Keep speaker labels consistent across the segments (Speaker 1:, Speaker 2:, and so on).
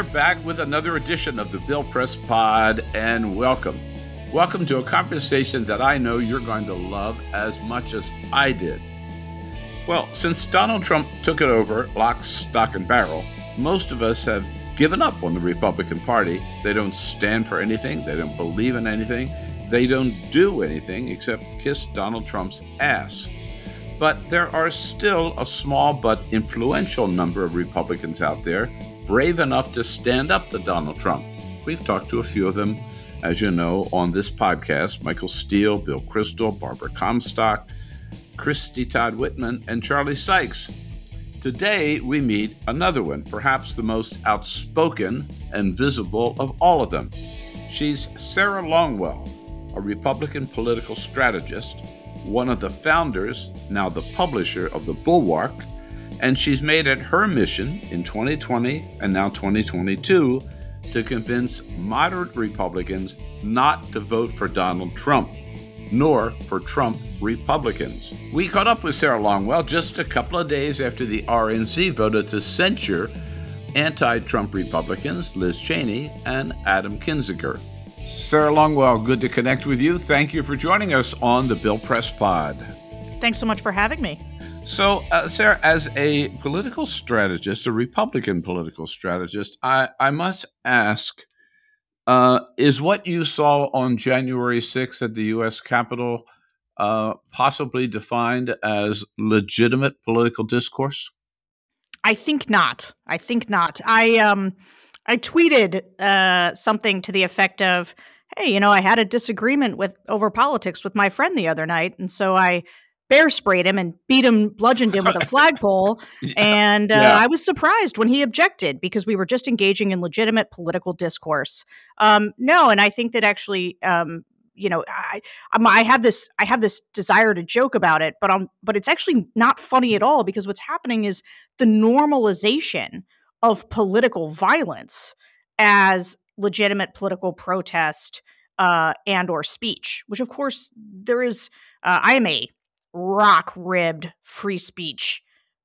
Speaker 1: We're back with another edition of the Bill Press Pod, and welcome. Welcome to a conversation that I know you're going to love as much as I did. Well, since Donald Trump took it over, lock, stock, and barrel, most of us have given up on the Republican Party. They don't stand for anything, they don't believe in anything, they don't do anything except kiss Donald Trump's ass. But there are still a small but influential number of Republicans out there brave enough to stand up to Donald Trump. We've talked to a few of them, as you know, on this podcast Michael Steele, Bill Kristol, Barbara Comstock. Christie Todd Whitman, and Charlie Sykes. Today, we meet another one, perhaps the most outspoken and visible of all of them. She's Sarah Longwell, a Republican political strategist, one of the founders, now the publisher of The Bulwark, and she's made it her mission in 2020 and now 2022 to convince moderate Republicans not to vote for Donald Trump nor for Trump Republicans. We caught up with Sarah Longwell just a couple of days after the RNC voted to censure anti Trump Republicans Liz Cheney and Adam Kinzinger. Sarah Longwell, good to connect with you. Thank you for joining us on the Bill Press Pod.
Speaker 2: Thanks so much for having me.
Speaker 1: So, uh, Sarah, as a political strategist, a Republican political strategist, I, I must ask uh, is what you saw on January 6th at the U.S. Capitol uh, possibly defined as legitimate political discourse?
Speaker 2: I think not. I think not. I um, I tweeted uh, something to the effect of, "Hey, you know, I had a disagreement with over politics with my friend the other night, and so I bear sprayed him and beat him, bludgeoned him with a flagpole. yeah. And uh, yeah. I was surprised when he objected because we were just engaging in legitimate political discourse. Um, no, and I think that actually, um, you know, I, I have this I have this desire to joke about it, but um, but it's actually not funny at all because what's happening is the normalization of political violence as legitimate political protest uh, and or speech, which of course there is. Uh, I am a rock ribbed free speech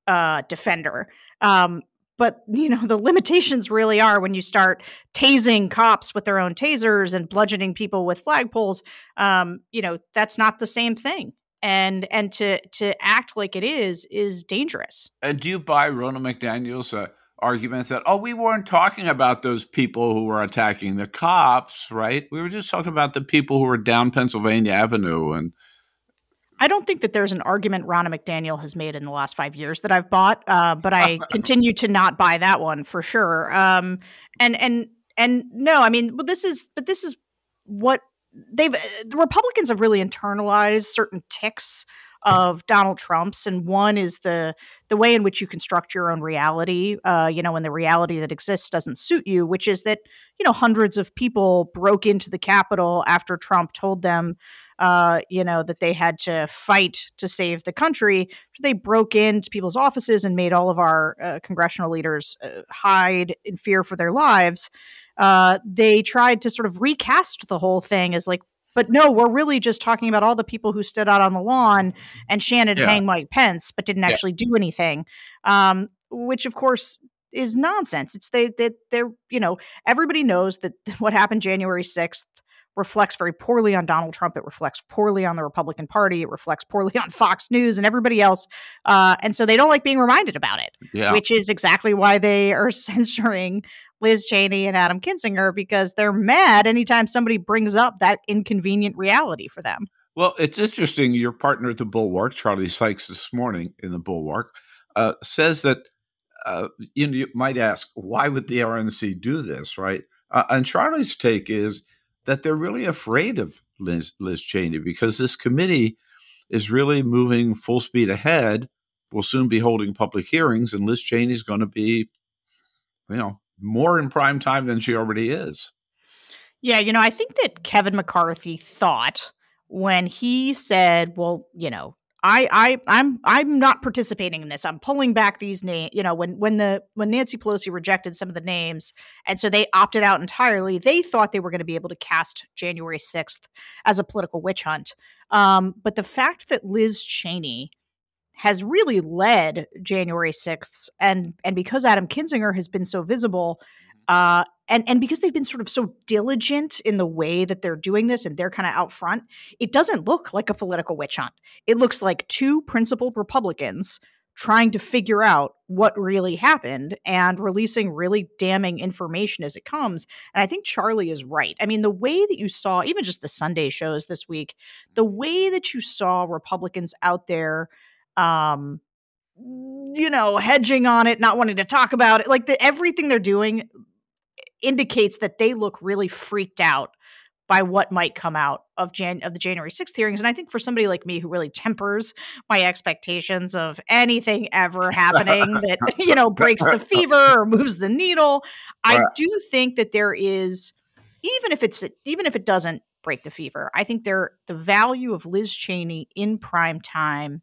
Speaker 2: uh, defender. Um, but you know the limitations really are when you start tasing cops with their own tasers and bludgeoning people with flagpoles. Um, you know that's not the same thing and and to to act like it is is dangerous.
Speaker 1: And do you buy Ronna McDaniel's uh, argument that oh we weren't talking about those people who were attacking the cops, right? We were just talking about the people who were down Pennsylvania Avenue and
Speaker 2: I don't think that there's an argument Ronna McDaniel has made in the last five years that I've bought, uh, but I continue to not buy that one for sure. Um, and and and no, I mean, but this is but this is what they've the Republicans have really internalized certain ticks of Donald Trump's, and one is the the way in which you construct your own reality. Uh, you know, when the reality that exists doesn't suit you, which is that you know hundreds of people broke into the Capitol after Trump told them uh, you know, that they had to fight to save the country. They broke into people's offices and made all of our uh, congressional leaders uh, hide in fear for their lives. Uh, they tried to sort of recast the whole thing as like, but no, we're really just talking about all the people who stood out on the lawn and chanted yeah. "Hang Mike Pence," but didn't actually yeah. do anything. Um, which, of course, is nonsense. It's they that they, they're you know everybody knows that what happened January sixth reflects very poorly on Donald Trump. It reflects poorly on the Republican Party. It reflects poorly on Fox News and everybody else. Uh, and so they don't like being reminded about it, yeah. which is exactly why they are censoring Liz Cheney and Adam Kinzinger because they're mad anytime somebody brings up that inconvenient reality for them.
Speaker 1: Well, it's interesting. Your partner at the Bulwark, Charlie Sykes, this morning in the Bulwark, uh, says that uh, you, you might ask, why would the RNC do this, right? Uh, and Charlie's take is that they're really afraid of Liz, Liz Cheney because this committee is really moving full speed ahead. We'll soon be holding public hearings, and Liz Cheney is going to be, you know, more in prime time than she already is.
Speaker 2: Yeah, you know, I think that Kevin McCarthy thought when he said, "Well, you know, I, I, I'm, I'm not participating in this. I'm pulling back these names. You know, when, when the, when Nancy Pelosi rejected some of the names, and so they opted out entirely, they thought they were going to be able to cast January 6th as a political witch hunt. Um, but the fact that Liz Cheney has really led January 6th, and, and because Adam Kinzinger has been so visible, uh, and and because they've been sort of so diligent in the way that they're doing this and they're kind of out front, it doesn't look like a political witch hunt. It looks like two principled Republicans trying to figure out what really happened and releasing really damning information as it comes. And I think Charlie is right. I mean, the way that you saw, even just the Sunday shows this week, the way that you saw Republicans out there um you know hedging on it not wanting to talk about it like the, everything they're doing indicates that they look really freaked out by what might come out of Jan of the January 6th hearings. And I think for somebody like me who really tempers my expectations of anything ever happening that, you know, breaks the fever or moves the needle, I do think that there is even if it's even if it doesn't break the fever, I think there the value of Liz Cheney in prime time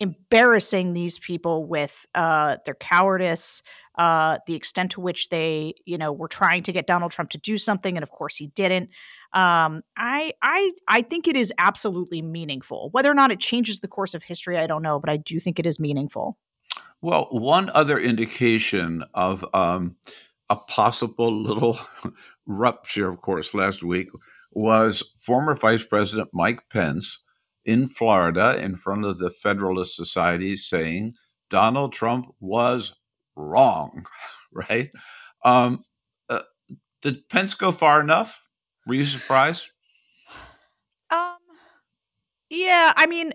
Speaker 2: embarrassing these people with uh, their cowardice, uh, the extent to which they, you know, were trying to get Donald Trump to do something, and of course he didn't. Um, I, I, I think it is absolutely meaningful. Whether or not it changes the course of history, I don't know, but I do think it is meaningful.
Speaker 1: Well, one other indication of um, a possible little rupture, of course, last week was former Vice President Mike Pence in Florida in front of the Federalist Society saying Donald Trump was wrong, right? Um, uh, did Pence go far enough? Were you surprised?
Speaker 2: Um, yeah, I mean,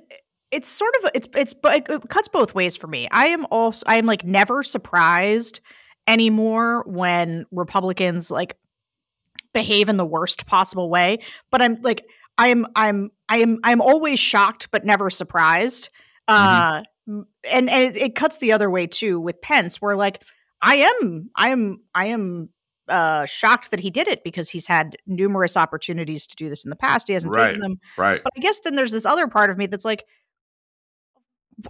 Speaker 2: it's sort of it's it's it cuts both ways for me. I am also I am like never surprised anymore when Republicans like behave in the worst possible way, but I'm like I am I'm I am I'm always shocked but never surprised. Mm-hmm. Uh and and it, it, cuts the other way too with Pence, where like I am, I am, I am uh, shocked that he did it because he's had numerous opportunities to do this in the past. He hasn't
Speaker 1: right,
Speaker 2: taken them.
Speaker 1: Right.
Speaker 2: But I guess then there's this other part of me that's like,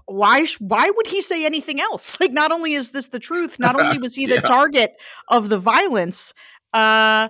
Speaker 2: why? Why would he say anything else? Like, not only is this the truth, not only was he the yeah. target of the violence, uh,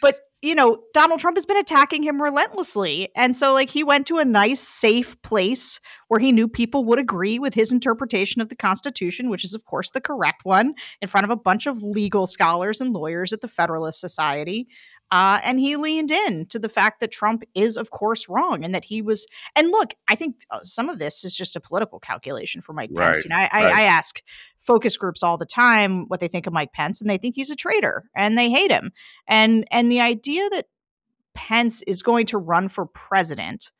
Speaker 2: but you know, Donald Trump has been attacking him relentlessly. And so, like, he went to a nice, safe place where he knew people would agree with his interpretation of the Constitution, which is, of course, the correct one, in front of a bunch of legal scholars and lawyers at the Federalist Society. Uh, and he leaned in to the fact that Trump is, of course, wrong, and that he was. And look, I think uh, some of this is just a political calculation for Mike Pence. You know, I,
Speaker 1: right.
Speaker 2: I, I, ask focus groups all the time what they think of Mike Pence, and they think he's a traitor, and they hate him. And and the idea that Pence is going to run for president,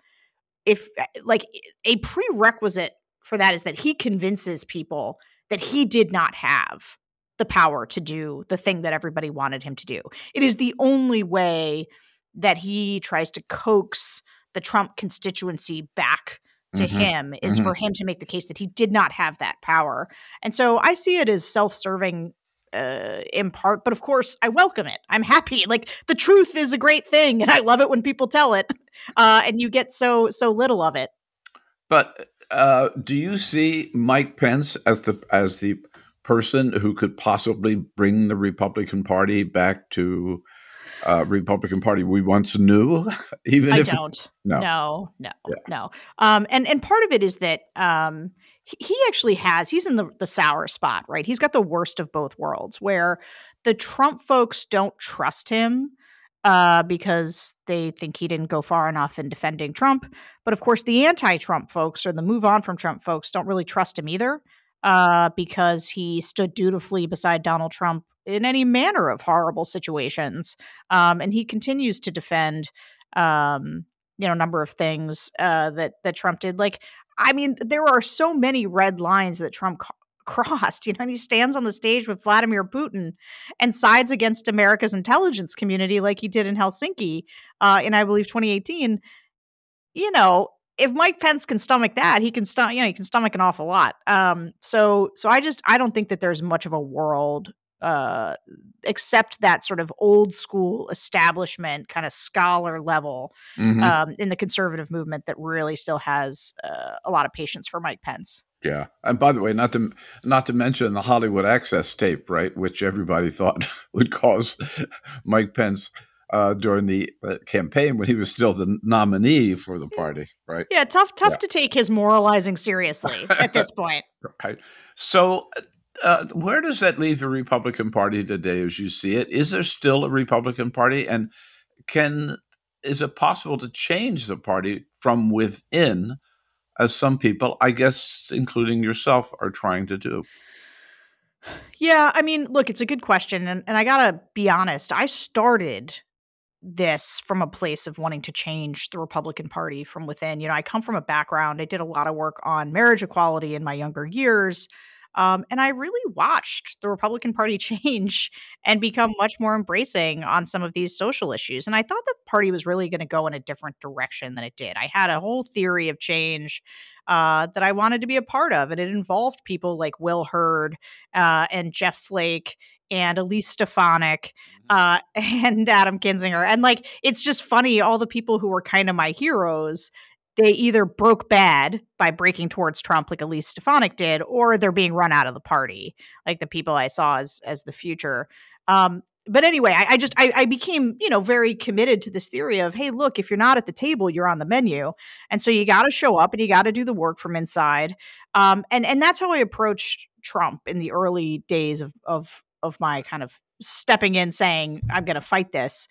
Speaker 2: if uh, like a prerequisite for that is that he convinces people that he did not have the power to do the thing that everybody wanted him to do. It is the only way that he tries to coax the Trump constituency back to mm-hmm. him is mm-hmm. for him to make the case that he did not have that power. And so I see it as self-serving uh, in part, but of course I welcome it. I'm happy. Like the truth is a great thing, and I love it when people tell it, uh, and you get so so little of it.
Speaker 1: But uh, do you see Mike Pence as the as the person who could possibly bring the Republican Party back to uh, Republican Party we once knew. Even
Speaker 2: I
Speaker 1: if
Speaker 2: don't. No, no, no, yeah. no. Um, and and part of it is that um, he, he actually has. He's in the the sour spot, right? He's got the worst of both worlds, where the Trump folks don't trust him uh, because they think he didn't go far enough in defending Trump. But of course, the anti-Trump folks or the move on from Trump folks don't really trust him either uh, because he stood dutifully beside Donald Trump in any manner of horrible situations. Um, and he continues to defend, um, you know, a number of things uh, that that Trump did. Like, I mean, there are so many red lines that Trump crossed. You know, and he stands on the stage with Vladimir Putin and sides against America's intelligence community, like he did in Helsinki uh, in, I believe, 2018. You know, if Mike Pence can stomach that, he can stomach, you know, he can stomach an awful lot. Um, so, so I just, I don't think that there's much of a world, uh, except that sort of old school establishment kind of scholar level, mm-hmm. um, in the conservative movement that really still has uh, a lot of patience for Mike Pence.
Speaker 1: Yeah, and by the way, not to not to mention the Hollywood Access tape, right, which everybody thought would cause Mike Pence uh, during the uh, campaign when he was still the nominee for the party, right?
Speaker 2: Yeah, tough, tough yeah. to take his moralizing seriously at this point.
Speaker 1: right. So, uh, where does that leave the Republican Party today, as you see it? Is there still a Republican Party, and can is it possible to change the party from within, as some people, I guess, including yourself, are trying to do?
Speaker 2: Yeah, I mean, look, it's a good question. And, and I got to be honest, I started this from a place of wanting to change the Republican Party from within. You know, I come from a background, I did a lot of work on marriage equality in my younger years. Um, and I really watched the Republican Party change and become much more embracing on some of these social issues. And I thought the party was really going to go in a different direction than it did. I had a whole theory of change uh, that I wanted to be a part of, and it involved people like Will Hurd uh, and Jeff Flake and Elise Stefanik uh, and Adam Kinzinger. And like, it's just funny, all the people who were kind of my heroes, they either broke bad by breaking towards Trump, like Elise Stefanik did, or they're being run out of the party, like the people I saw as as the future. Um, but anyway, I, I just I, I, became you know very committed to this theory of hey, look, if you're not at the table, you're on the menu, and so you got to show up and you got to do the work from inside. Um, and and that's how I approached Trump in the early days of of of my kind of stepping in saying i'm going to fight this.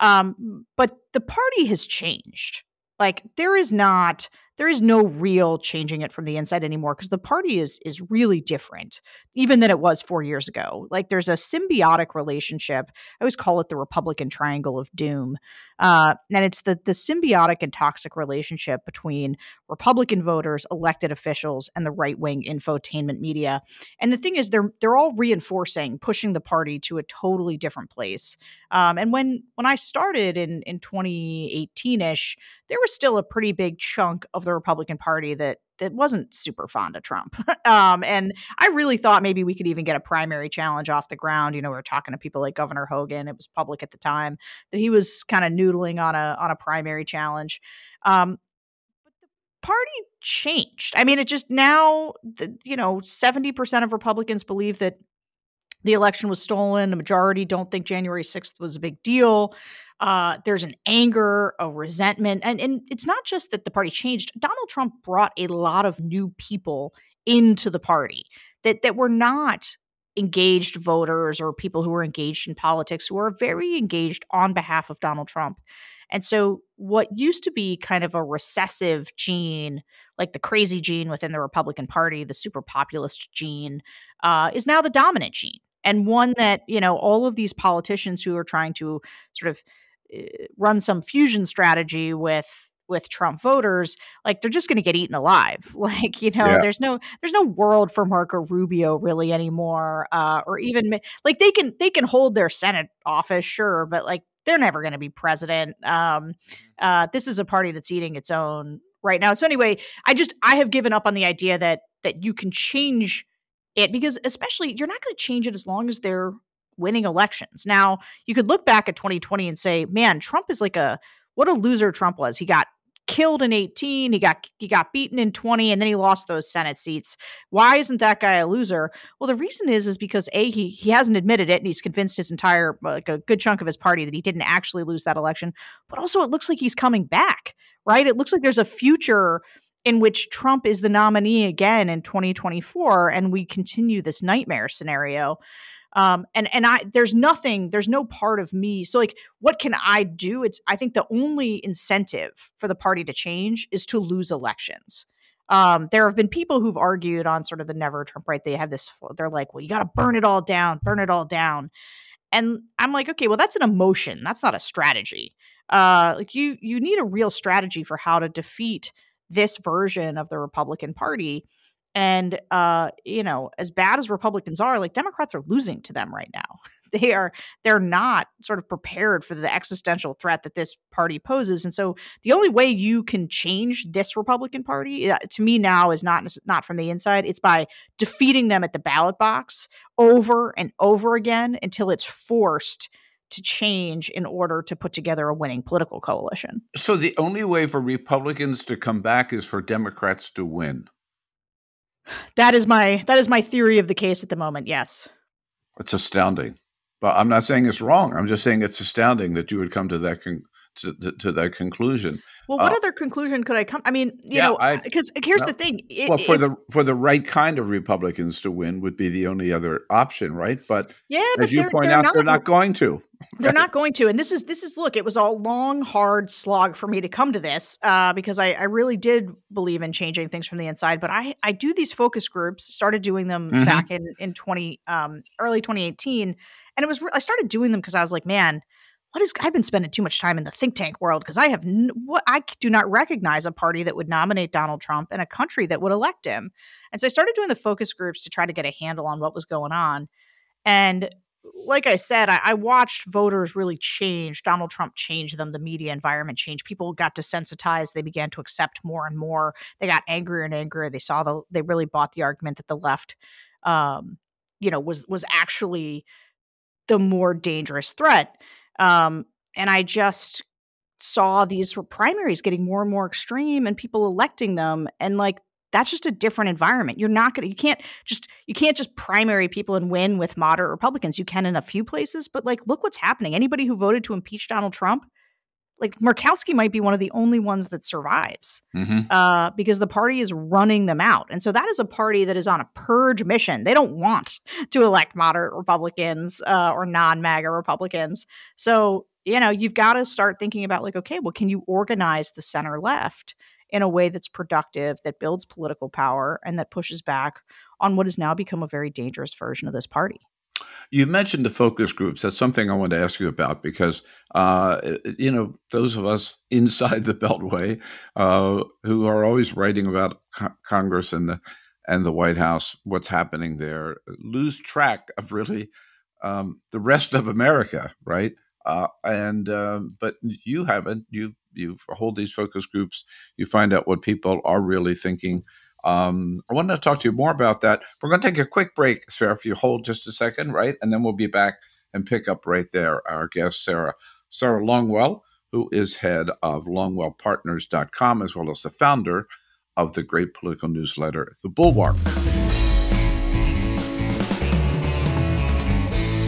Speaker 2: Um, but the party has changed. Like there is not there is no real changing it from the inside anymore because the party is is really different even than it was four years ago like there's a symbiotic relationship i always call it the republican triangle of doom uh, and it's the the symbiotic and toxic relationship between republican voters elected officials and the right-wing infotainment media and the thing is they're they're all reinforcing pushing the party to a totally different place um, and when when i started in in 2018ish there was still a pretty big chunk of the Republican Party that that wasn't super fond of Trump. um, and I really thought maybe we could even get a primary challenge off the ground. You know, we were talking to people like Governor Hogan. It was public at the time that he was kind of noodling on a on a primary challenge. Um, but the party changed. I mean, it just now, the, you know, seventy percent of Republicans believe that the election was stolen. A majority don't think January 6th was a big deal. Uh, there's an anger, a resentment. And, and it's not just that the party changed. Donald Trump brought a lot of new people into the party that, that were not engaged voters or people who were engaged in politics who are very engaged on behalf of Donald Trump. And so, what used to be kind of a recessive gene, like the crazy gene within the Republican Party, the super populist gene, uh, is now the dominant gene and one that you know all of these politicians who are trying to sort of run some fusion strategy with with Trump voters, like they're just going to get eaten alive. Like you know, yeah. there's no there's no world for Marco Rubio really anymore, uh, or even like they can they can hold their Senate office, sure, but like they're never going to be president. Um, mm-hmm. uh, this is a party that's eating its own right now. So anyway, I just I have given up on the idea that that you can change it because especially you're not going to change it as long as they're winning elections. Now, you could look back at 2020 and say, "Man, Trump is like a what a loser Trump was. He got killed in 18, he got he got beaten in 20 and then he lost those Senate seats. Why isn't that guy a loser? Well, the reason is is because A he he hasn't admitted it and he's convinced his entire like a good chunk of his party that he didn't actually lose that election. But also it looks like he's coming back, right? It looks like there's a future in which Trump is the nominee again in 2024 and we continue this nightmare scenario. Um, and and I there's nothing, there's no part of me. So like what can I do? It's I think the only incentive for the party to change is to lose elections. Um, there have been people who've argued on sort of the never Trump right. They have this, they're like, well, you got to burn it all down, burn it all down. And I'm like, okay, well, that's an emotion. That's not a strategy. Uh, like you, you need a real strategy for how to defeat this version of the Republican Party. And uh, you know, as bad as Republicans are, like Democrats are losing to them right now. they are they're not sort of prepared for the existential threat that this party poses. And so the only way you can change this Republican Party, uh, to me now, is not not from the inside. It's by defeating them at the ballot box over and over again until it's forced to change in order to put together a winning political coalition.
Speaker 1: So the only way for Republicans to come back is for Democrats to win.
Speaker 2: That is my that is my theory of the case at the moment. Yes.
Speaker 1: It's astounding. But I'm not saying it's wrong. I'm just saying it's astounding that you would come to that con- to, to, to, that conclusion.
Speaker 2: Well, what uh, other conclusion could I come? I mean, you yeah, know, because here's no, the thing.
Speaker 1: It, well, for the for the right kind of Republicans to win would be the only other option, right? But
Speaker 2: yeah,
Speaker 1: as you point out, not, they're not going to.
Speaker 2: They're not going to. And this is this is look. It was a long, hard slog for me to come to this uh, because I, I really did believe in changing things from the inside. But I I do these focus groups. Started doing them mm-hmm. back in in twenty um, early 2018, and it was I started doing them because I was like, man what is I've been spending too much time in the think tank world because I have n- what I do not recognize a party that would nominate Donald Trump and a country that would elect him. And so I started doing the focus groups to try to get a handle on what was going on. And like I said, I, I watched voters really change. Donald Trump changed them. The media environment changed. People got desensitized. They began to accept more and more. They got angrier and angrier. They saw the they really bought the argument that the left, um, you know, was was actually the more dangerous threat. Um, and I just saw these primaries getting more and more extreme and people electing them. And like, that's just a different environment. You're not going to, you can't just, you can't just primary people and win with moderate Republicans. You can in a few places, but like, look what's happening. Anybody who voted to impeach Donald Trump, like Murkowski might be one of the only ones that survives mm-hmm. uh, because the party is running them out. And so that is a party that is on a purge mission. They don't want to elect moderate Republicans uh, or non MAGA Republicans. So, you know, you've got to start thinking about like, okay, well, can you organize the center left in a way that's productive, that builds political power, and that pushes back on what has now become a very dangerous version of this party?
Speaker 1: You mentioned the focus groups. That's something I want to ask you about because, uh, you know, those of us inside the Beltway uh, who are always writing about co- Congress and the and the White House, what's happening there, lose track of really um, the rest of America, right? Uh, and um, but you haven't. You you hold these focus groups. You find out what people are really thinking. Um, I wanted to talk to you more about that. We're going to take a quick break, Sarah, if you hold just a second, right? And then we'll be back and pick up right there our guest, Sarah. Sarah Longwell, who is head of longwellpartners.com, as well as the founder of the great political newsletter, The Bulwark.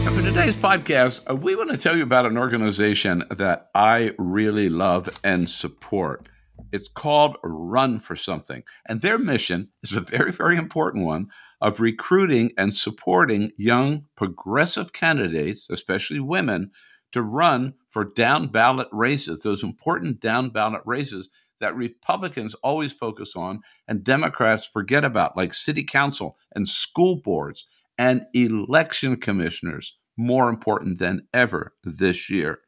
Speaker 1: And for today's podcast, uh, we want to tell you about an organization that I really love and support. It's called Run for Something. And their mission is a very, very important one of recruiting and supporting young progressive candidates, especially women, to run for down ballot races, those important down ballot races that Republicans always focus on and Democrats forget about, like city council and school boards and election commissioners, more important than ever this year.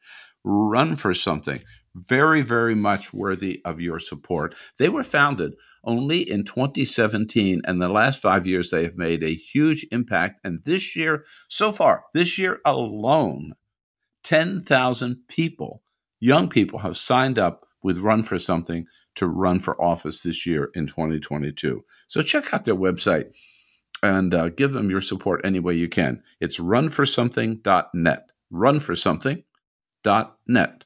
Speaker 1: Run for something very, very much worthy of your support. They were founded only in 2017, and the last five years they have made a huge impact. And this year, so far, this year alone, 10,000 people, young people, have signed up with Run for Something to run for office this year in 2022. So check out their website and uh, give them your support any way you can. It's runforsomething.net. Runforsomething.net.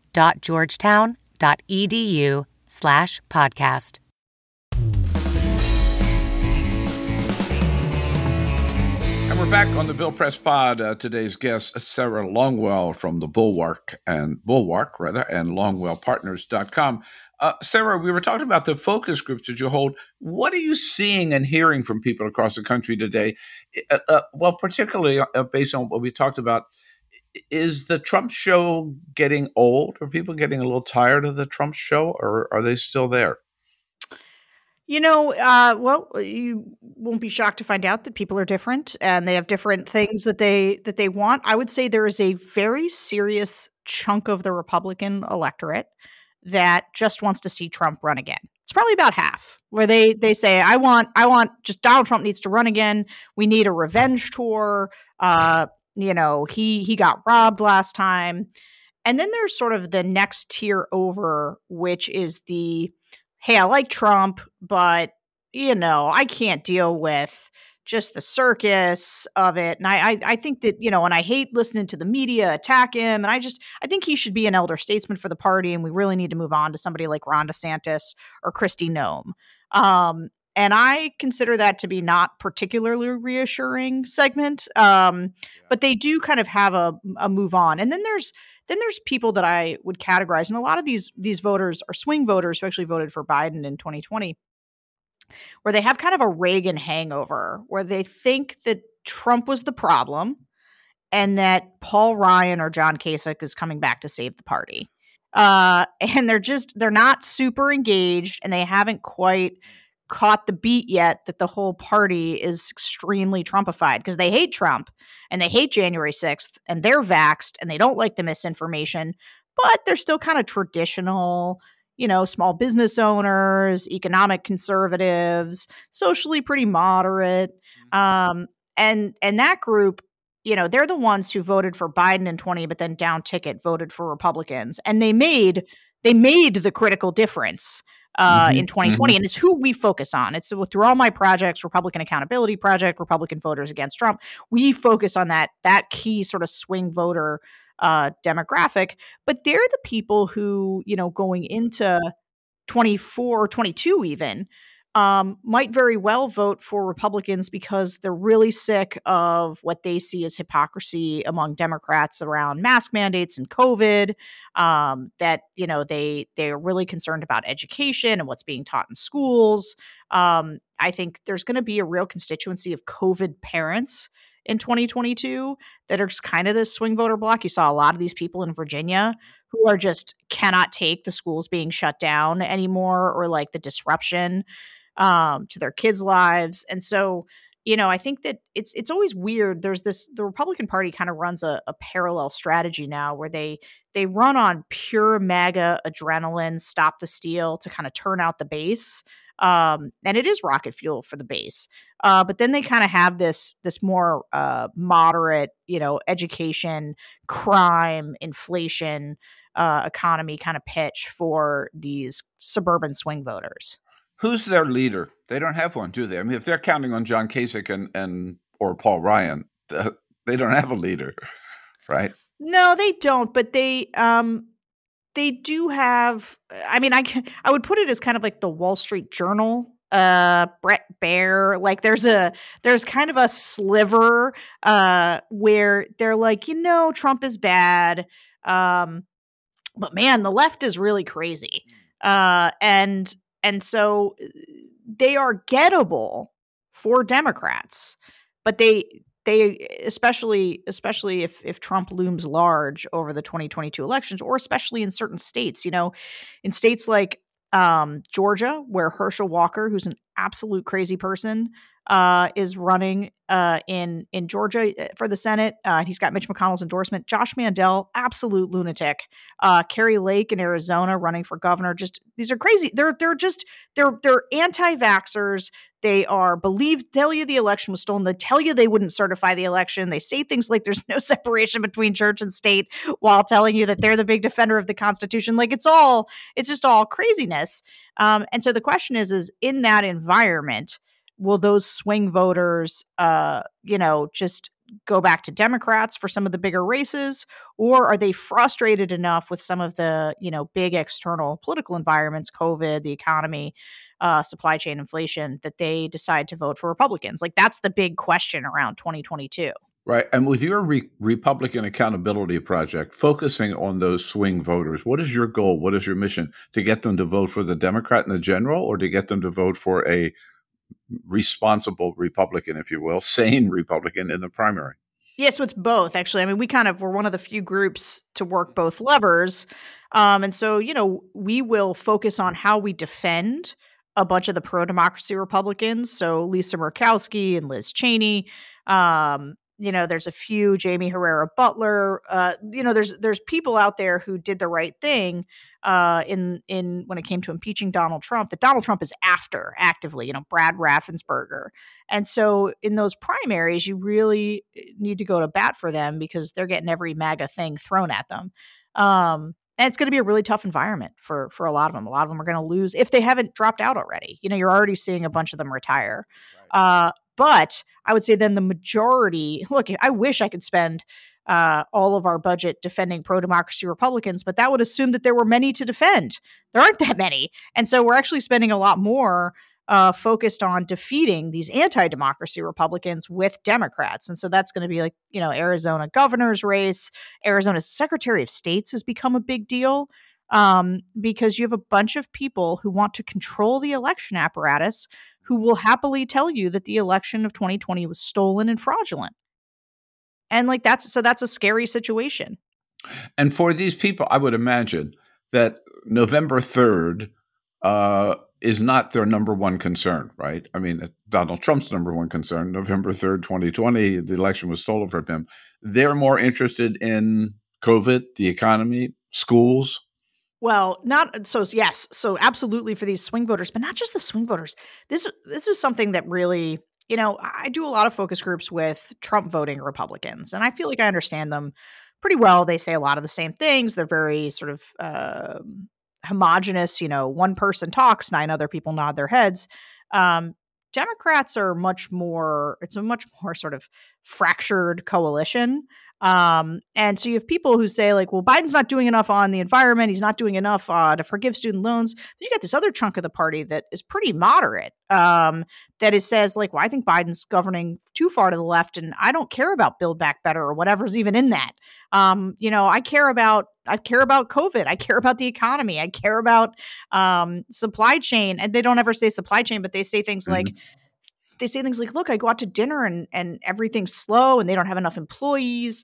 Speaker 3: scs.georgetown.edu slash podcast.
Speaker 1: And we're back on the Bill Press Pod. Uh, today's guest, Sarah Longwell from the Bulwark and Bulwark, rather, and LongwellPartners.com. Uh, Sarah, we were talking about the focus groups that you hold. What are you seeing and hearing from people across the country today? Uh, uh, well, particularly uh, based on what we talked about, is the Trump show getting old? Are people getting a little tired of the Trump show, or are they still there?
Speaker 2: You know, uh, well, you won't be shocked to find out that people are different and they have different things that they that they want. I would say there is a very serious chunk of the Republican electorate that just wants to see Trump run again. It's probably about half where they they say I want I want just Donald Trump needs to run again. We need a revenge tour. Uh, you know, he he got robbed last time. And then there's sort of the next tier over, which is the hey, I like Trump, but you know, I can't deal with just the circus of it. And I, I, I, think that, you know, and I hate listening to the media attack him. And I just, I think he should be an elder statesman for the party. And we really need to move on to somebody like Ron DeSantis or Kristi Noem. Um, and I consider that to be not particularly reassuring segment. Um, but they do kind of have a, a move on. And then there's, then there's people that I would categorize, and a lot of these these voters are swing voters who actually voted for Biden in 2020, where they have kind of a Reagan hangover, where they think that Trump was the problem, and that Paul Ryan or John Kasich is coming back to save the party. Uh, and they're just they're not super engaged, and they haven't quite caught the beat yet that the whole party is extremely Trumpified because they hate Trump and they hate January 6th and they're vaxxed and they don't like the misinformation, but they're still kind of traditional, you know, small business owners, economic conservatives, socially pretty moderate. Mm-hmm. Um, and and that group you know they're the ones who voted for Biden in 20 but then down ticket voted for Republicans and they made they made the critical difference uh, mm-hmm, in 2020. Mm-hmm. And it's who we focus on. It's through all my projects, Republican Accountability Project, Republican Voters Against Trump. We focus on that that key sort of swing voter uh, demographic. But they're the people who, you know, going into 24 or 22 even um, might very well vote for Republicans because they're really sick of what they see as hypocrisy among Democrats around mask mandates and COVID. Um, that you know they they are really concerned about education and what's being taught in schools. Um, I think there's going to be a real constituency of COVID parents in 2022 that are kind of this swing voter block. You saw a lot of these people in Virginia who are just cannot take the schools being shut down anymore or like the disruption um, to their kids' lives. And so, you know, I think that it's it's always weird. There's this the Republican Party kind of runs a, a parallel strategy now where they they run on pure MAGA adrenaline, stop the steal to kind of turn out the base. Um, and it is rocket fuel for the base. Uh, but then they kind of have this this more uh, moderate, you know, education, crime, inflation, uh, economy kind of pitch for these suburban swing voters
Speaker 1: who's their leader? They don't have one, do they? I mean, if they're counting on John Kasich and, and or Paul Ryan, they don't have a leader, right?
Speaker 2: No, they don't. But they um they do have. I mean, I I would put it as kind of like the Wall Street Journal uh Bret Baier like there's a there's kind of a sliver uh where they're like you know Trump is bad um but man the left is really crazy hmm. uh and and so uh, they are gettable for Democrats, but they they especially especially if if Trump looms large over the 2022 elections or especially in certain states, you know, in states like um, Georgia where Herschel Walker, who's an absolute crazy person, uh, is running uh, in in Georgia uh, for the Senate. Uh, he's got Mitch McConnell's endorsement. Josh Mandel, absolute lunatic. Uh, Kari Lake in Arizona running for governor. Just these are crazy. They're they're just they're they're anti-vaxxers. They are believe tell you the election was stolen. They tell you they wouldn't certify the election. They say things like there's no separation between church and state while telling you that they're the big defender of the Constitution. Like it's all it's just all craziness. Um, and so the question is, is in that environment will those swing voters, uh, you know, just go back to Democrats for some of the bigger races, or are they frustrated enough with some of the you know big external political environments, COVID, the economy, uh, supply chain inflation, that they decide to vote for Republicans? Like that's the big question around 2022.
Speaker 1: Right. And with your Re- Republican Accountability Project focusing on those swing voters, what is your goal? What is your mission? To get them to vote for the Democrat in the general or to get them to vote for a responsible Republican, if you will, sane Republican in the primary?
Speaker 2: Yeah, so it's both, actually. I mean, we kind of were one of the few groups to work both levers. Um, and so, you know, we will focus on how we defend a bunch of the pro democracy Republicans. So Lisa Murkowski and Liz Cheney, um, you know there's a few jaime herrera beutler uh, you know there's there's people out there who did the right thing uh, in in when it came to impeaching donald trump that donald trump is after actively you know brad raffensperger and so in those primaries you really eh, need to go to bat for them because they're getting every maga thing thrown at them um, and it's going to be a really tough environment for for a lot of them. A lot of them are going to lose if they haven't dropped out already. You know, you're already seeing a bunch of them retire. Right. Uh, but I would say then the majority. Look, I wish I could spend uh, all of our budget defending pro democracy Republicans, but that would assume that there were many to defend. There aren't that many, and so we're actually spending a lot more uh, focused on defeating these anti-democracy Republicans with Democrats, and so that's going to be like you know Arizona governor's race, Arizona's Secretary of States has become a big deal um, because you have a bunch of people who want to control the election apparatus, who will happily tell you that the election of 2020 was stolen and fraudulent, and like that's so that's a scary situation.
Speaker 1: And for these people, I would imagine that November third. Uh, is not their number one concern, right? I mean, Donald Trump's number one concern, November 3rd, 2020, the election was stolen from him. They're more interested in COVID, the economy, schools.
Speaker 2: Well, not so yes, so absolutely for these swing voters, but not just the swing voters. This this is something that really, you know, I do a lot of focus groups with Trump voting Republicans, and I feel like I understand them pretty well. They say a lot of the same things. They're very sort of uh, homogenous, you know, one person talks, nine other people nod their heads. Um, Democrats are much more, it's a much more sort of fractured coalition. Um, and so you have people who say, like, well, Biden's not doing enough on the environment. He's not doing enough uh, to forgive student loans. But you got this other chunk of the party that is pretty moderate. Um, that is says, like, well, I think Biden's governing too far to the left, and I don't care about Build Back Better or whatever's even in that. Um, you know, I care about I care about COVID. I care about the economy. I care about um, supply chain. And they don't ever say supply chain, but they say things mm-hmm. like they say things like, look, I go out to dinner and and everything's slow and they don't have enough employees.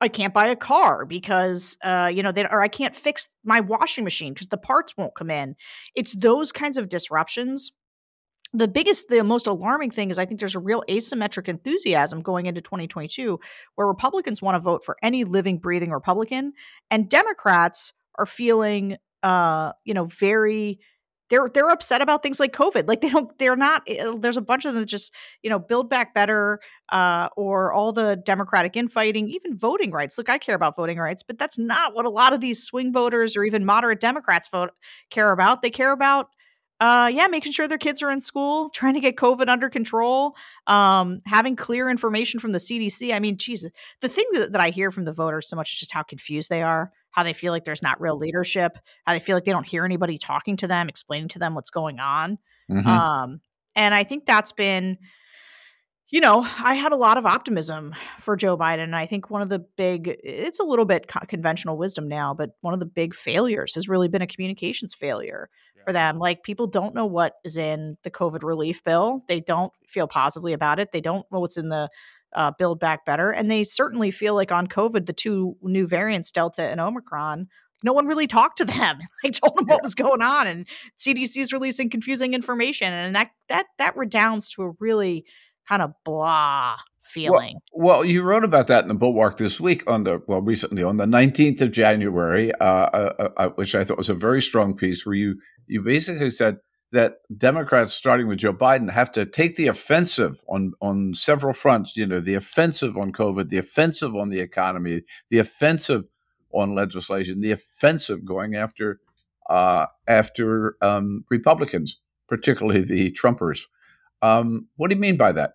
Speaker 2: I can't buy a car because uh, you know, they or I can't fix my washing machine because the parts won't come in. It's those kinds of disruptions. The biggest, the most alarming thing is I think there's a real asymmetric enthusiasm going into 2022 where Republicans want to vote for any living, breathing Republican, and Democrats are feeling uh, you know, very they're they're upset about things like COVID. Like they don't, they're not. Eh, there's a bunch of them just you know build back better, uh, or all the Democratic infighting, even voting rights. Look, I care about voting rights, but that's not what a lot of these swing voters or even moderate Democrats vote care about. They care about uh, yeah, making sure their kids are in school, trying to get COVID under control, um, having clear information from the CDC. I mean, Jesus, the thing that, that I hear from the voters so much is just how confused they are how they feel like there's not real leadership, how they feel like they don't hear anybody talking to them, explaining to them what's going on. Mm-hmm. Um, and I think that's been, you know, I had a lot of optimism for Joe Biden. And I think one of the big, it's a little bit conventional wisdom now, but one of the big failures has really been a communications failure yeah. for them. Like people don't know what is in the COVID relief bill. They don't feel positively about it. They don't know what's in the uh, build back better. And they certainly feel like on COVID, the two new variants, Delta and Omicron, no one really talked to them. I told them what was going on, and CDC is releasing confusing information, and that that that redounds to a really kind of blah feeling.
Speaker 1: Well, well, you wrote about that in the Bulwark this week on the well recently on the nineteenth of January, uh, uh, uh, which I thought was a very strong piece, where you you basically said that Democrats, starting with Joe Biden, have to take the offensive on on several fronts. You know, the offensive on COVID, the offensive on the economy, the offensive on legislation, the offensive going after uh, after um, Republicans, particularly the Trumpers. Um, what do you mean by that?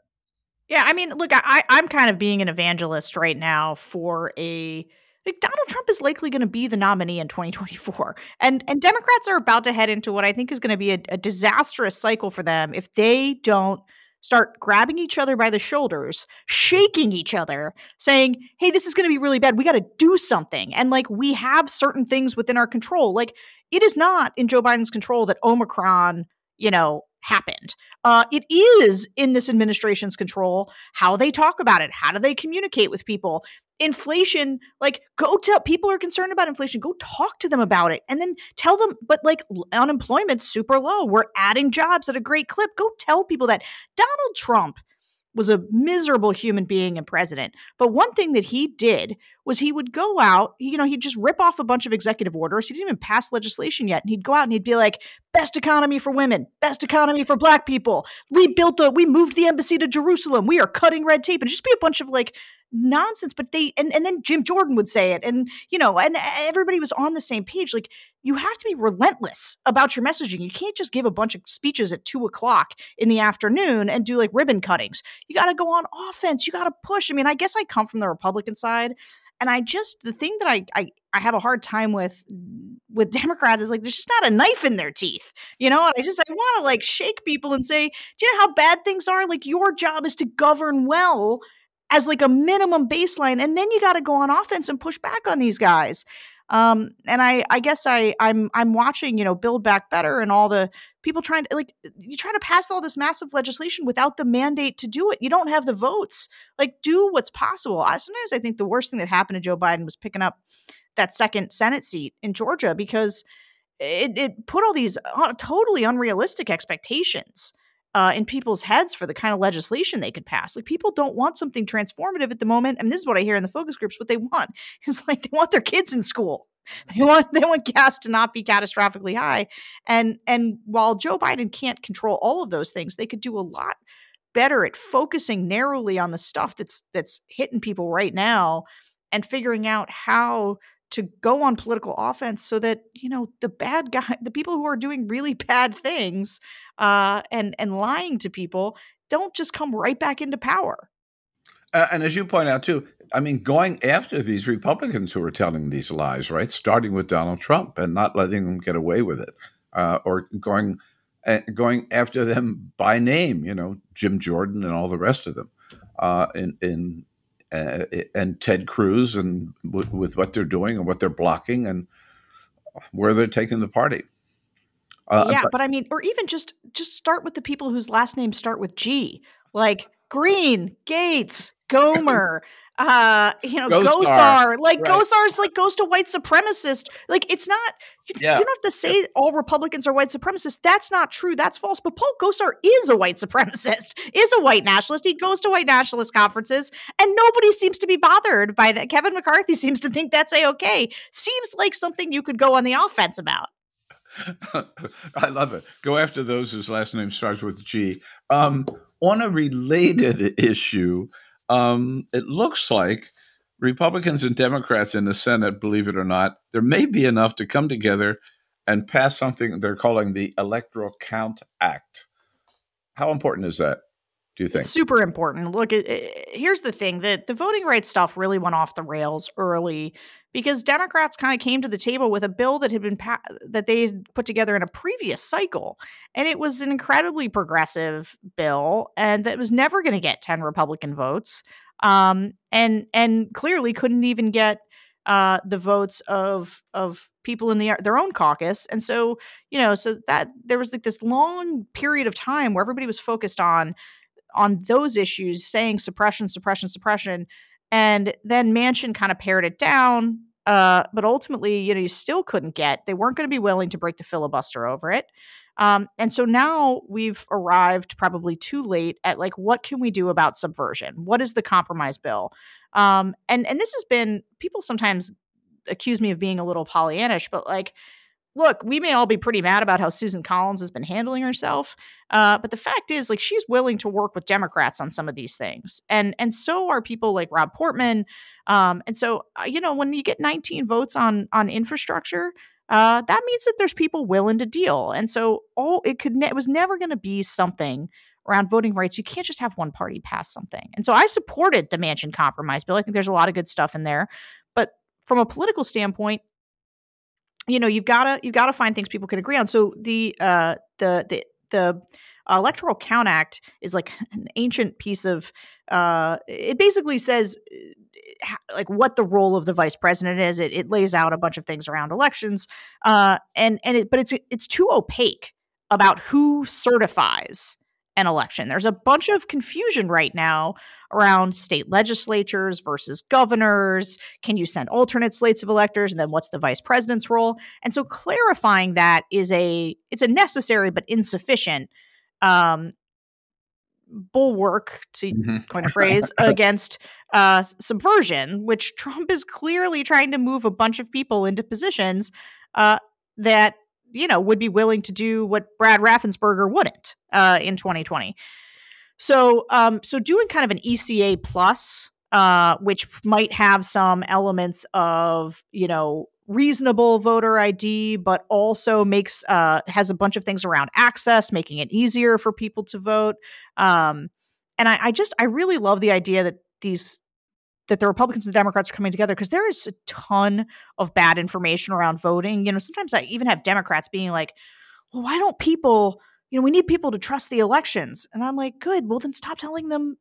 Speaker 2: Yeah, I mean, look, I, I'm kind of being an evangelist right now for a like Donald Trump is likely going to be the nominee in 2024, and and Democrats are about to head into what I think is going to be a, a disastrous cycle for them if they don't start grabbing each other by the shoulders, shaking each other, saying, "Hey, this is going to be really bad. We got to do something." And like we have certain things within our control. Like it is not in Joe Biden's control that Omicron, you know, happened. Uh, it is in this administration's control how they talk about it. How do they communicate with people? Inflation, like, go tell people are concerned about inflation. Go talk to them about it and then tell them, but like, unemployment's super low. We're adding jobs at a great clip. Go tell people that. Donald Trump was a miserable human being and president. But one thing that he did was he would go out, you know, he'd just rip off a bunch of executive orders. He didn't even pass legislation yet. And he'd go out and he'd be like, best economy for women, best economy for black people. We built a, we moved the embassy to Jerusalem. We are cutting red tape. And just be a bunch of like nonsense. But they, and, and then Jim Jordan would say it. And, you know, and everybody was on the same page. Like, you have to be relentless about your messaging. You can't just give a bunch of speeches at two o'clock in the afternoon and do like ribbon cuttings. You got to go on offense. You got to push. I mean, I guess I come from the Republican side, and I just the thing that I, I I have a hard time with with Democrats is like there's just not a knife in their teeth, you know. And I just I want to like shake people and say, do you know how bad things are? Like your job is to govern well as like a minimum baseline, and then you got to go on offense and push back on these guys. Um, and I, I guess I, I'm, I'm watching, you know, Build Back Better and all the people trying to like, you try to pass all this massive legislation without the mandate to do it. You don't have the votes. Like, do what's possible. I, sometimes I think the worst thing that happened to Joe Biden was picking up that second Senate seat in Georgia because it, it put all these uh, totally unrealistic expectations uh, in people's heads for the kind of legislation they could pass. Like people don't want something transformative at the moment, and this is what I hear in the focus groups. What they want is like they want their kids in school. They want they want gas to not be catastrophically high, and and while Joe Biden can't control all of those things, they could do a lot better at focusing narrowly on the stuff that's that's hitting people right now, and figuring out how to go on political offense so that you know the bad guy the people who are doing really bad things uh, and and lying to people don't just come right back into power.
Speaker 1: Uh, and as you point out too i mean going after these republicans who are telling these lies right? Starting with donald trump and not letting them get away with it uh, or going uh, going after them by name you know jim jordan and all the rest of them uh, in in uh, and Ted Cruz and w- with what they're doing and what they're blocking and where they're taking the party.
Speaker 2: Uh, yeah, but, I mean, or even just just start with the people whose last names start with G, like Greene, Gates, Gohmert, uh, you know, Gosar, Gosar like right. Gosar's like goes to white supremacist. Like it's not. You, yeah. you don't have to say all Republicans are white supremacists. That's not true. That's false. But Paul Gosar is a white supremacist. Is a white nationalist. He goes to white nationalist conferences, and nobody seems to be bothered by that. Kevin McCarthy seems to think that's a okay. Seems like something you could go on the offense about.
Speaker 1: I love it. Go after those whose last name starts with G. Um, on a related issue um, it looks like Republicans and Democrats in the Senate, believe it or not, there may be enough to come together and pass something they're calling the Electoral Count Act. How important is that? Do you think?
Speaker 2: It's super important. Look, it, it, here's the thing: that the voting rights stuff really went off the rails early because Democrats kind of came to the table with a bill that had been pa- that they had put together in a previous cycle, and it was an incredibly progressive bill, and that was never going to get ten Republican votes, um, and and clearly couldn't even get uh, the votes of of people in the their own caucus, and so you know, so that there was like this long period of time where everybody was focused on on those issues, saying suppression, suppression, suppression and then Manchin kind of pared it down. Uh, but ultimately, you know, you still couldn't get, they weren't going to be willing to break the filibuster over it. Um, and so now we've arrived probably too late at like, what can we do about subversion? What is the compromise bill? Um, and, and this has been, people sometimes accuse me of being a little Pollyannish, but like, look, we may all be pretty mad about how Susan Collins has been handling herself, uh, but the fact is, like, she's willing to work with Democrats on some of these things, and and so are people like Rob Portman. Um, and so, uh, you know, when you get 19 votes on on infrastructure, uh, that means that there's people willing to deal. And so, all it could ne- it was never going to be something around voting rights, you can't just have one party pass something. And so I supported the Manchin compromise bill. I think there's a lot of good stuff in there. But from a political standpoint, you know, you've gotta you've gotta find things people can agree on. So the uh the the the Electoral Count Act is like an ancient piece of uh it basically says like what the role of the vice president is. It, it lays out a bunch of things around elections, uh, and and it, but it's it's too opaque about who certifies an election. There's a bunch of confusion right now around state legislatures versus governors. Can you send alternate slates of electors, and then what's the vice president's role? And so clarifying that is a it's a necessary but insufficient um, bulwark to mm-hmm. coin a phrase against uh, subversion, which Trump is clearly trying to move a bunch of people into positions uh, that you know would be willing to do what Brad Raffensperger wouldn't uh, in 2020. So, um, so doing kind of an ECA plus, uh, which might have some elements of you know reasonable voter ID, but also makes uh, has a bunch of things around access, making it easier for people to vote. Um, and I, I just I really love the idea that these that the Republicans and the Democrats are coming together because there is a ton of bad information around voting. You know, sometimes I even have Democrats being like, "Well, why don't people?" You know, we need people to trust the elections. And I'm like, good. Well, then stop telling them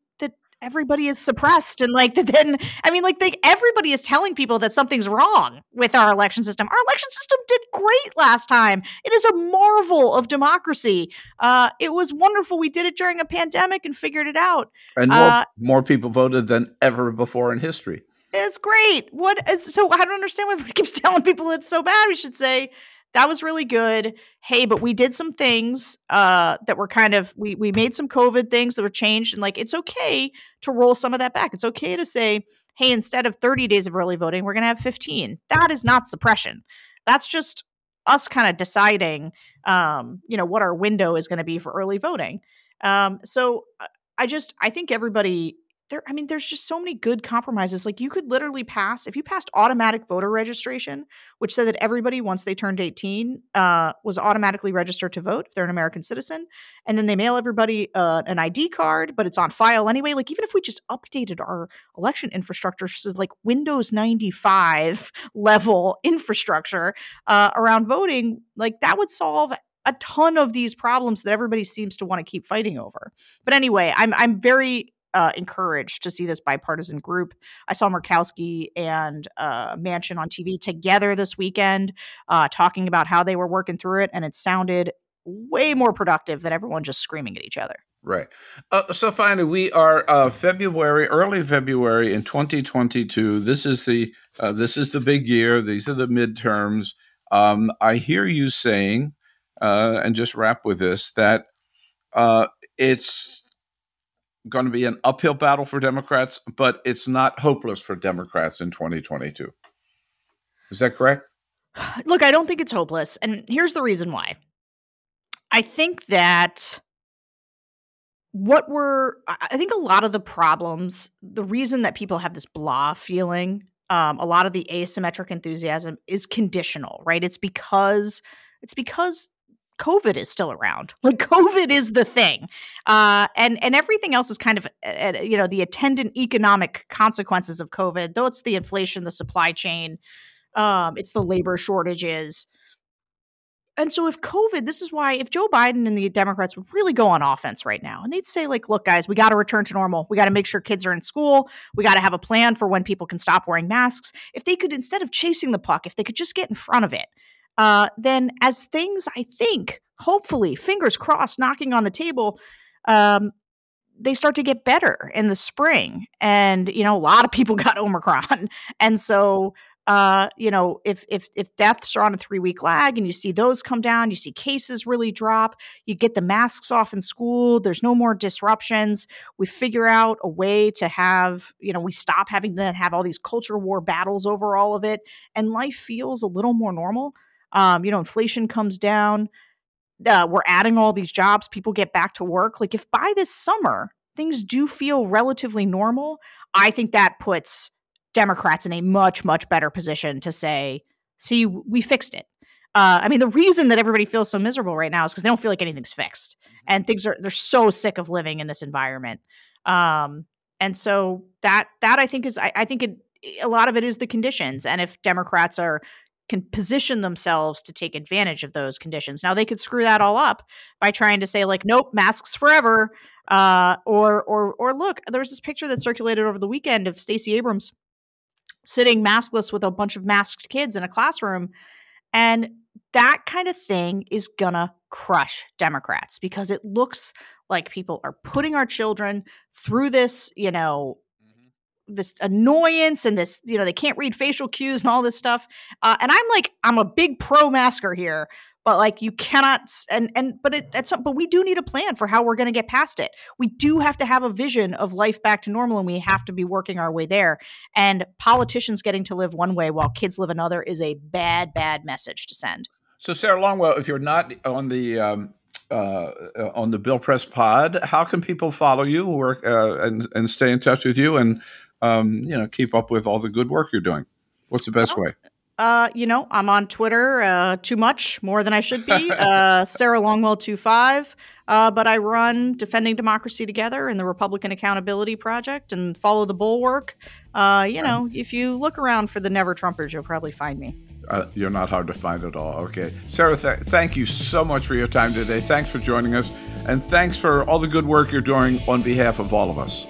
Speaker 2: everybody is suppressed and like then i mean like they, everybody is telling people that something's wrong with our election system. Our election system did great last time. It is a marvel of democracy. Uh, it was wonderful. We did it during a pandemic and figured it out.
Speaker 1: And more, uh, more people voted than ever before in history.
Speaker 2: It's great. What is, so i don't understand why everybody keeps telling people it's so bad we should say that was really good. Hey, but we did some things uh, that were kind of we we made some COVID things that were changed, and like it's okay to roll some of that back. It's okay to say, hey, instead of 30 days of early voting, we're going to have 15. That is not suppression. That's just us kind of deciding, um, you know, what our window is going to be for early voting. Um, so uh, I just I think everybody there i mean there's just so many good compromises like you could literally pass if you passed automatic voter registration which said that everybody once they turned 18 uh, was automatically registered to vote if they're an american citizen and then they mail everybody uh, an id card but it's on file anyway like even if we just updated our election infrastructure so like windows 95 level infrastructure uh, around voting like that would solve a ton of these problems that everybody seems to want to keep fighting over. But anyway, I'm I'm very uh, encouraged to see this bipartisan group. I saw Murkowski and uh, Manchin on TV together this weekend, uh, talking about how they were working through it, and it sounded way more productive than everyone just screaming at each other.
Speaker 1: Right. Uh, so finally, we are uh, February, early February in 2022. This is the uh, this is the big year. These are the midterms. Um, I hear you saying, uh, and just wrap with this that uh, it's going to be an uphill battle for Democrats, but it's not hopeless for Democrats in 2022. Is that correct?
Speaker 2: Look, I don't think it's hopeless. And here's the reason why. I think that what we're, I think a lot of the problems, the reason that people have this blah feeling, um, a lot of the asymmetric enthusiasm is conditional, right? It's because, it's because COVID is still around. Like COVID is the thing, uh, and and everything else is kind of uh, uh, you know the attendant economic consequences of COVID. Though it's the inflation, the supply chain, um, it's the labor shortages. And so, if COVID, this is why if Joe Biden and the Democrats would really go on offense right now, and they'd say, like, look, guys, we got to return to normal. We got to make sure kids are in school. We got to have a plan for when people can stop wearing masks. If they could, instead of chasing the puck, if they could just get in front of it, uh, then as things, I think, hopefully, fingers crossed, knocking on the table, um, they start to get better in the spring. And, you know, a lot of people got Omicron. And so, uh, you know, if if if deaths are on a three week lag and you see those come down, you see cases really drop, you get the masks off in school, there's no more disruptions. We figure out a way to have, you know, we stop having to have all these culture war battles over all of it, and life feels a little more normal. Um, you know, inflation comes down. Uh, we're adding all these jobs. People get back to work. Like, if by this summer things do feel relatively normal, I think that puts Democrats in a much, much better position to say, see, we fixed it. Uh, I mean, the reason that everybody feels so miserable right now is because they don't feel like anything's fixed, mm-hmm. and things are they're so sick of living in this environment. Um, and so that that I think is I, I think it a lot of it is the conditions, and if Democrats are can position themselves to take advantage of those conditions. Now they could screw that all up by trying to say like, nope, masks forever, uh, or or or look, there was this picture that circulated over the weekend of Stacey Abrams sitting maskless with a bunch of masked kids in a classroom, and that kind of thing is gonna crush Democrats because it looks like people are putting our children through this, you know, this annoyance and this you know they can't read facial cues and all this stuff uh, and i'm like i'm a big pro masker here but like you cannot and and but it that's but we do need a plan for how we're going to get past it we do have to have a vision of life back to normal and we have to be working our way there and politicians getting to live one way while kids live another is a bad bad message to send
Speaker 1: so sarah longwell if you're not on the um, uh, on the Bill Press Pod. How can people follow you, work, uh, and and stay in touch with you, and um, you know, keep up with all the good work you're doing? What's the best way?
Speaker 2: Uh, you know, I'm on Twitter uh, too much, more than I should be. Uh, Sarah Longwell 25. Uh, but I run Defending Democracy Together and the Republican Accountability Project and follow the bulwark. Uh, you know, if you look around for the Never Trumpers, you'll probably find me.
Speaker 1: Uh, you're not hard to find at all. Okay. Sarah, th- thank you so much for your time today. Thanks for joining us. And thanks for all the good work you're doing on behalf of all of us.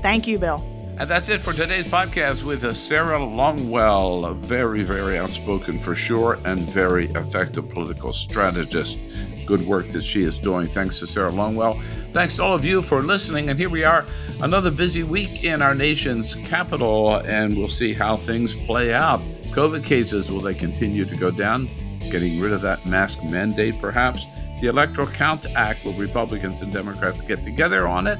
Speaker 2: Thank you, Bill.
Speaker 1: And that's it for today's podcast with Sarah Longwell, a very, very outspoken for sure and very effective political strategist. Good work that she is doing. Thanks to Sarah Longwell. Thanks to all of you for listening. And here we are, another busy week in our nation's capital, and we'll see how things play out. COVID cases, will they continue to go down? Getting rid of that mask mandate, perhaps? The Electoral Count Act, will Republicans and Democrats get together on it?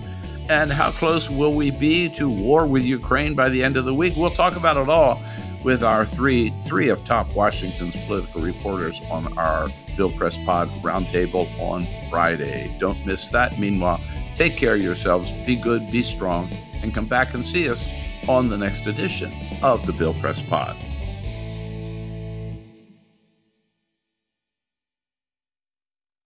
Speaker 1: And how close will we be to war with Ukraine by the end of the week? We'll talk about it all with our three three of top Washington's political reporters on our Bill Press Pod roundtable on Friday. Don't miss that. Meanwhile, take care of yourselves, be good, be strong, and come back and see us on the next edition of the Bill Press Pod.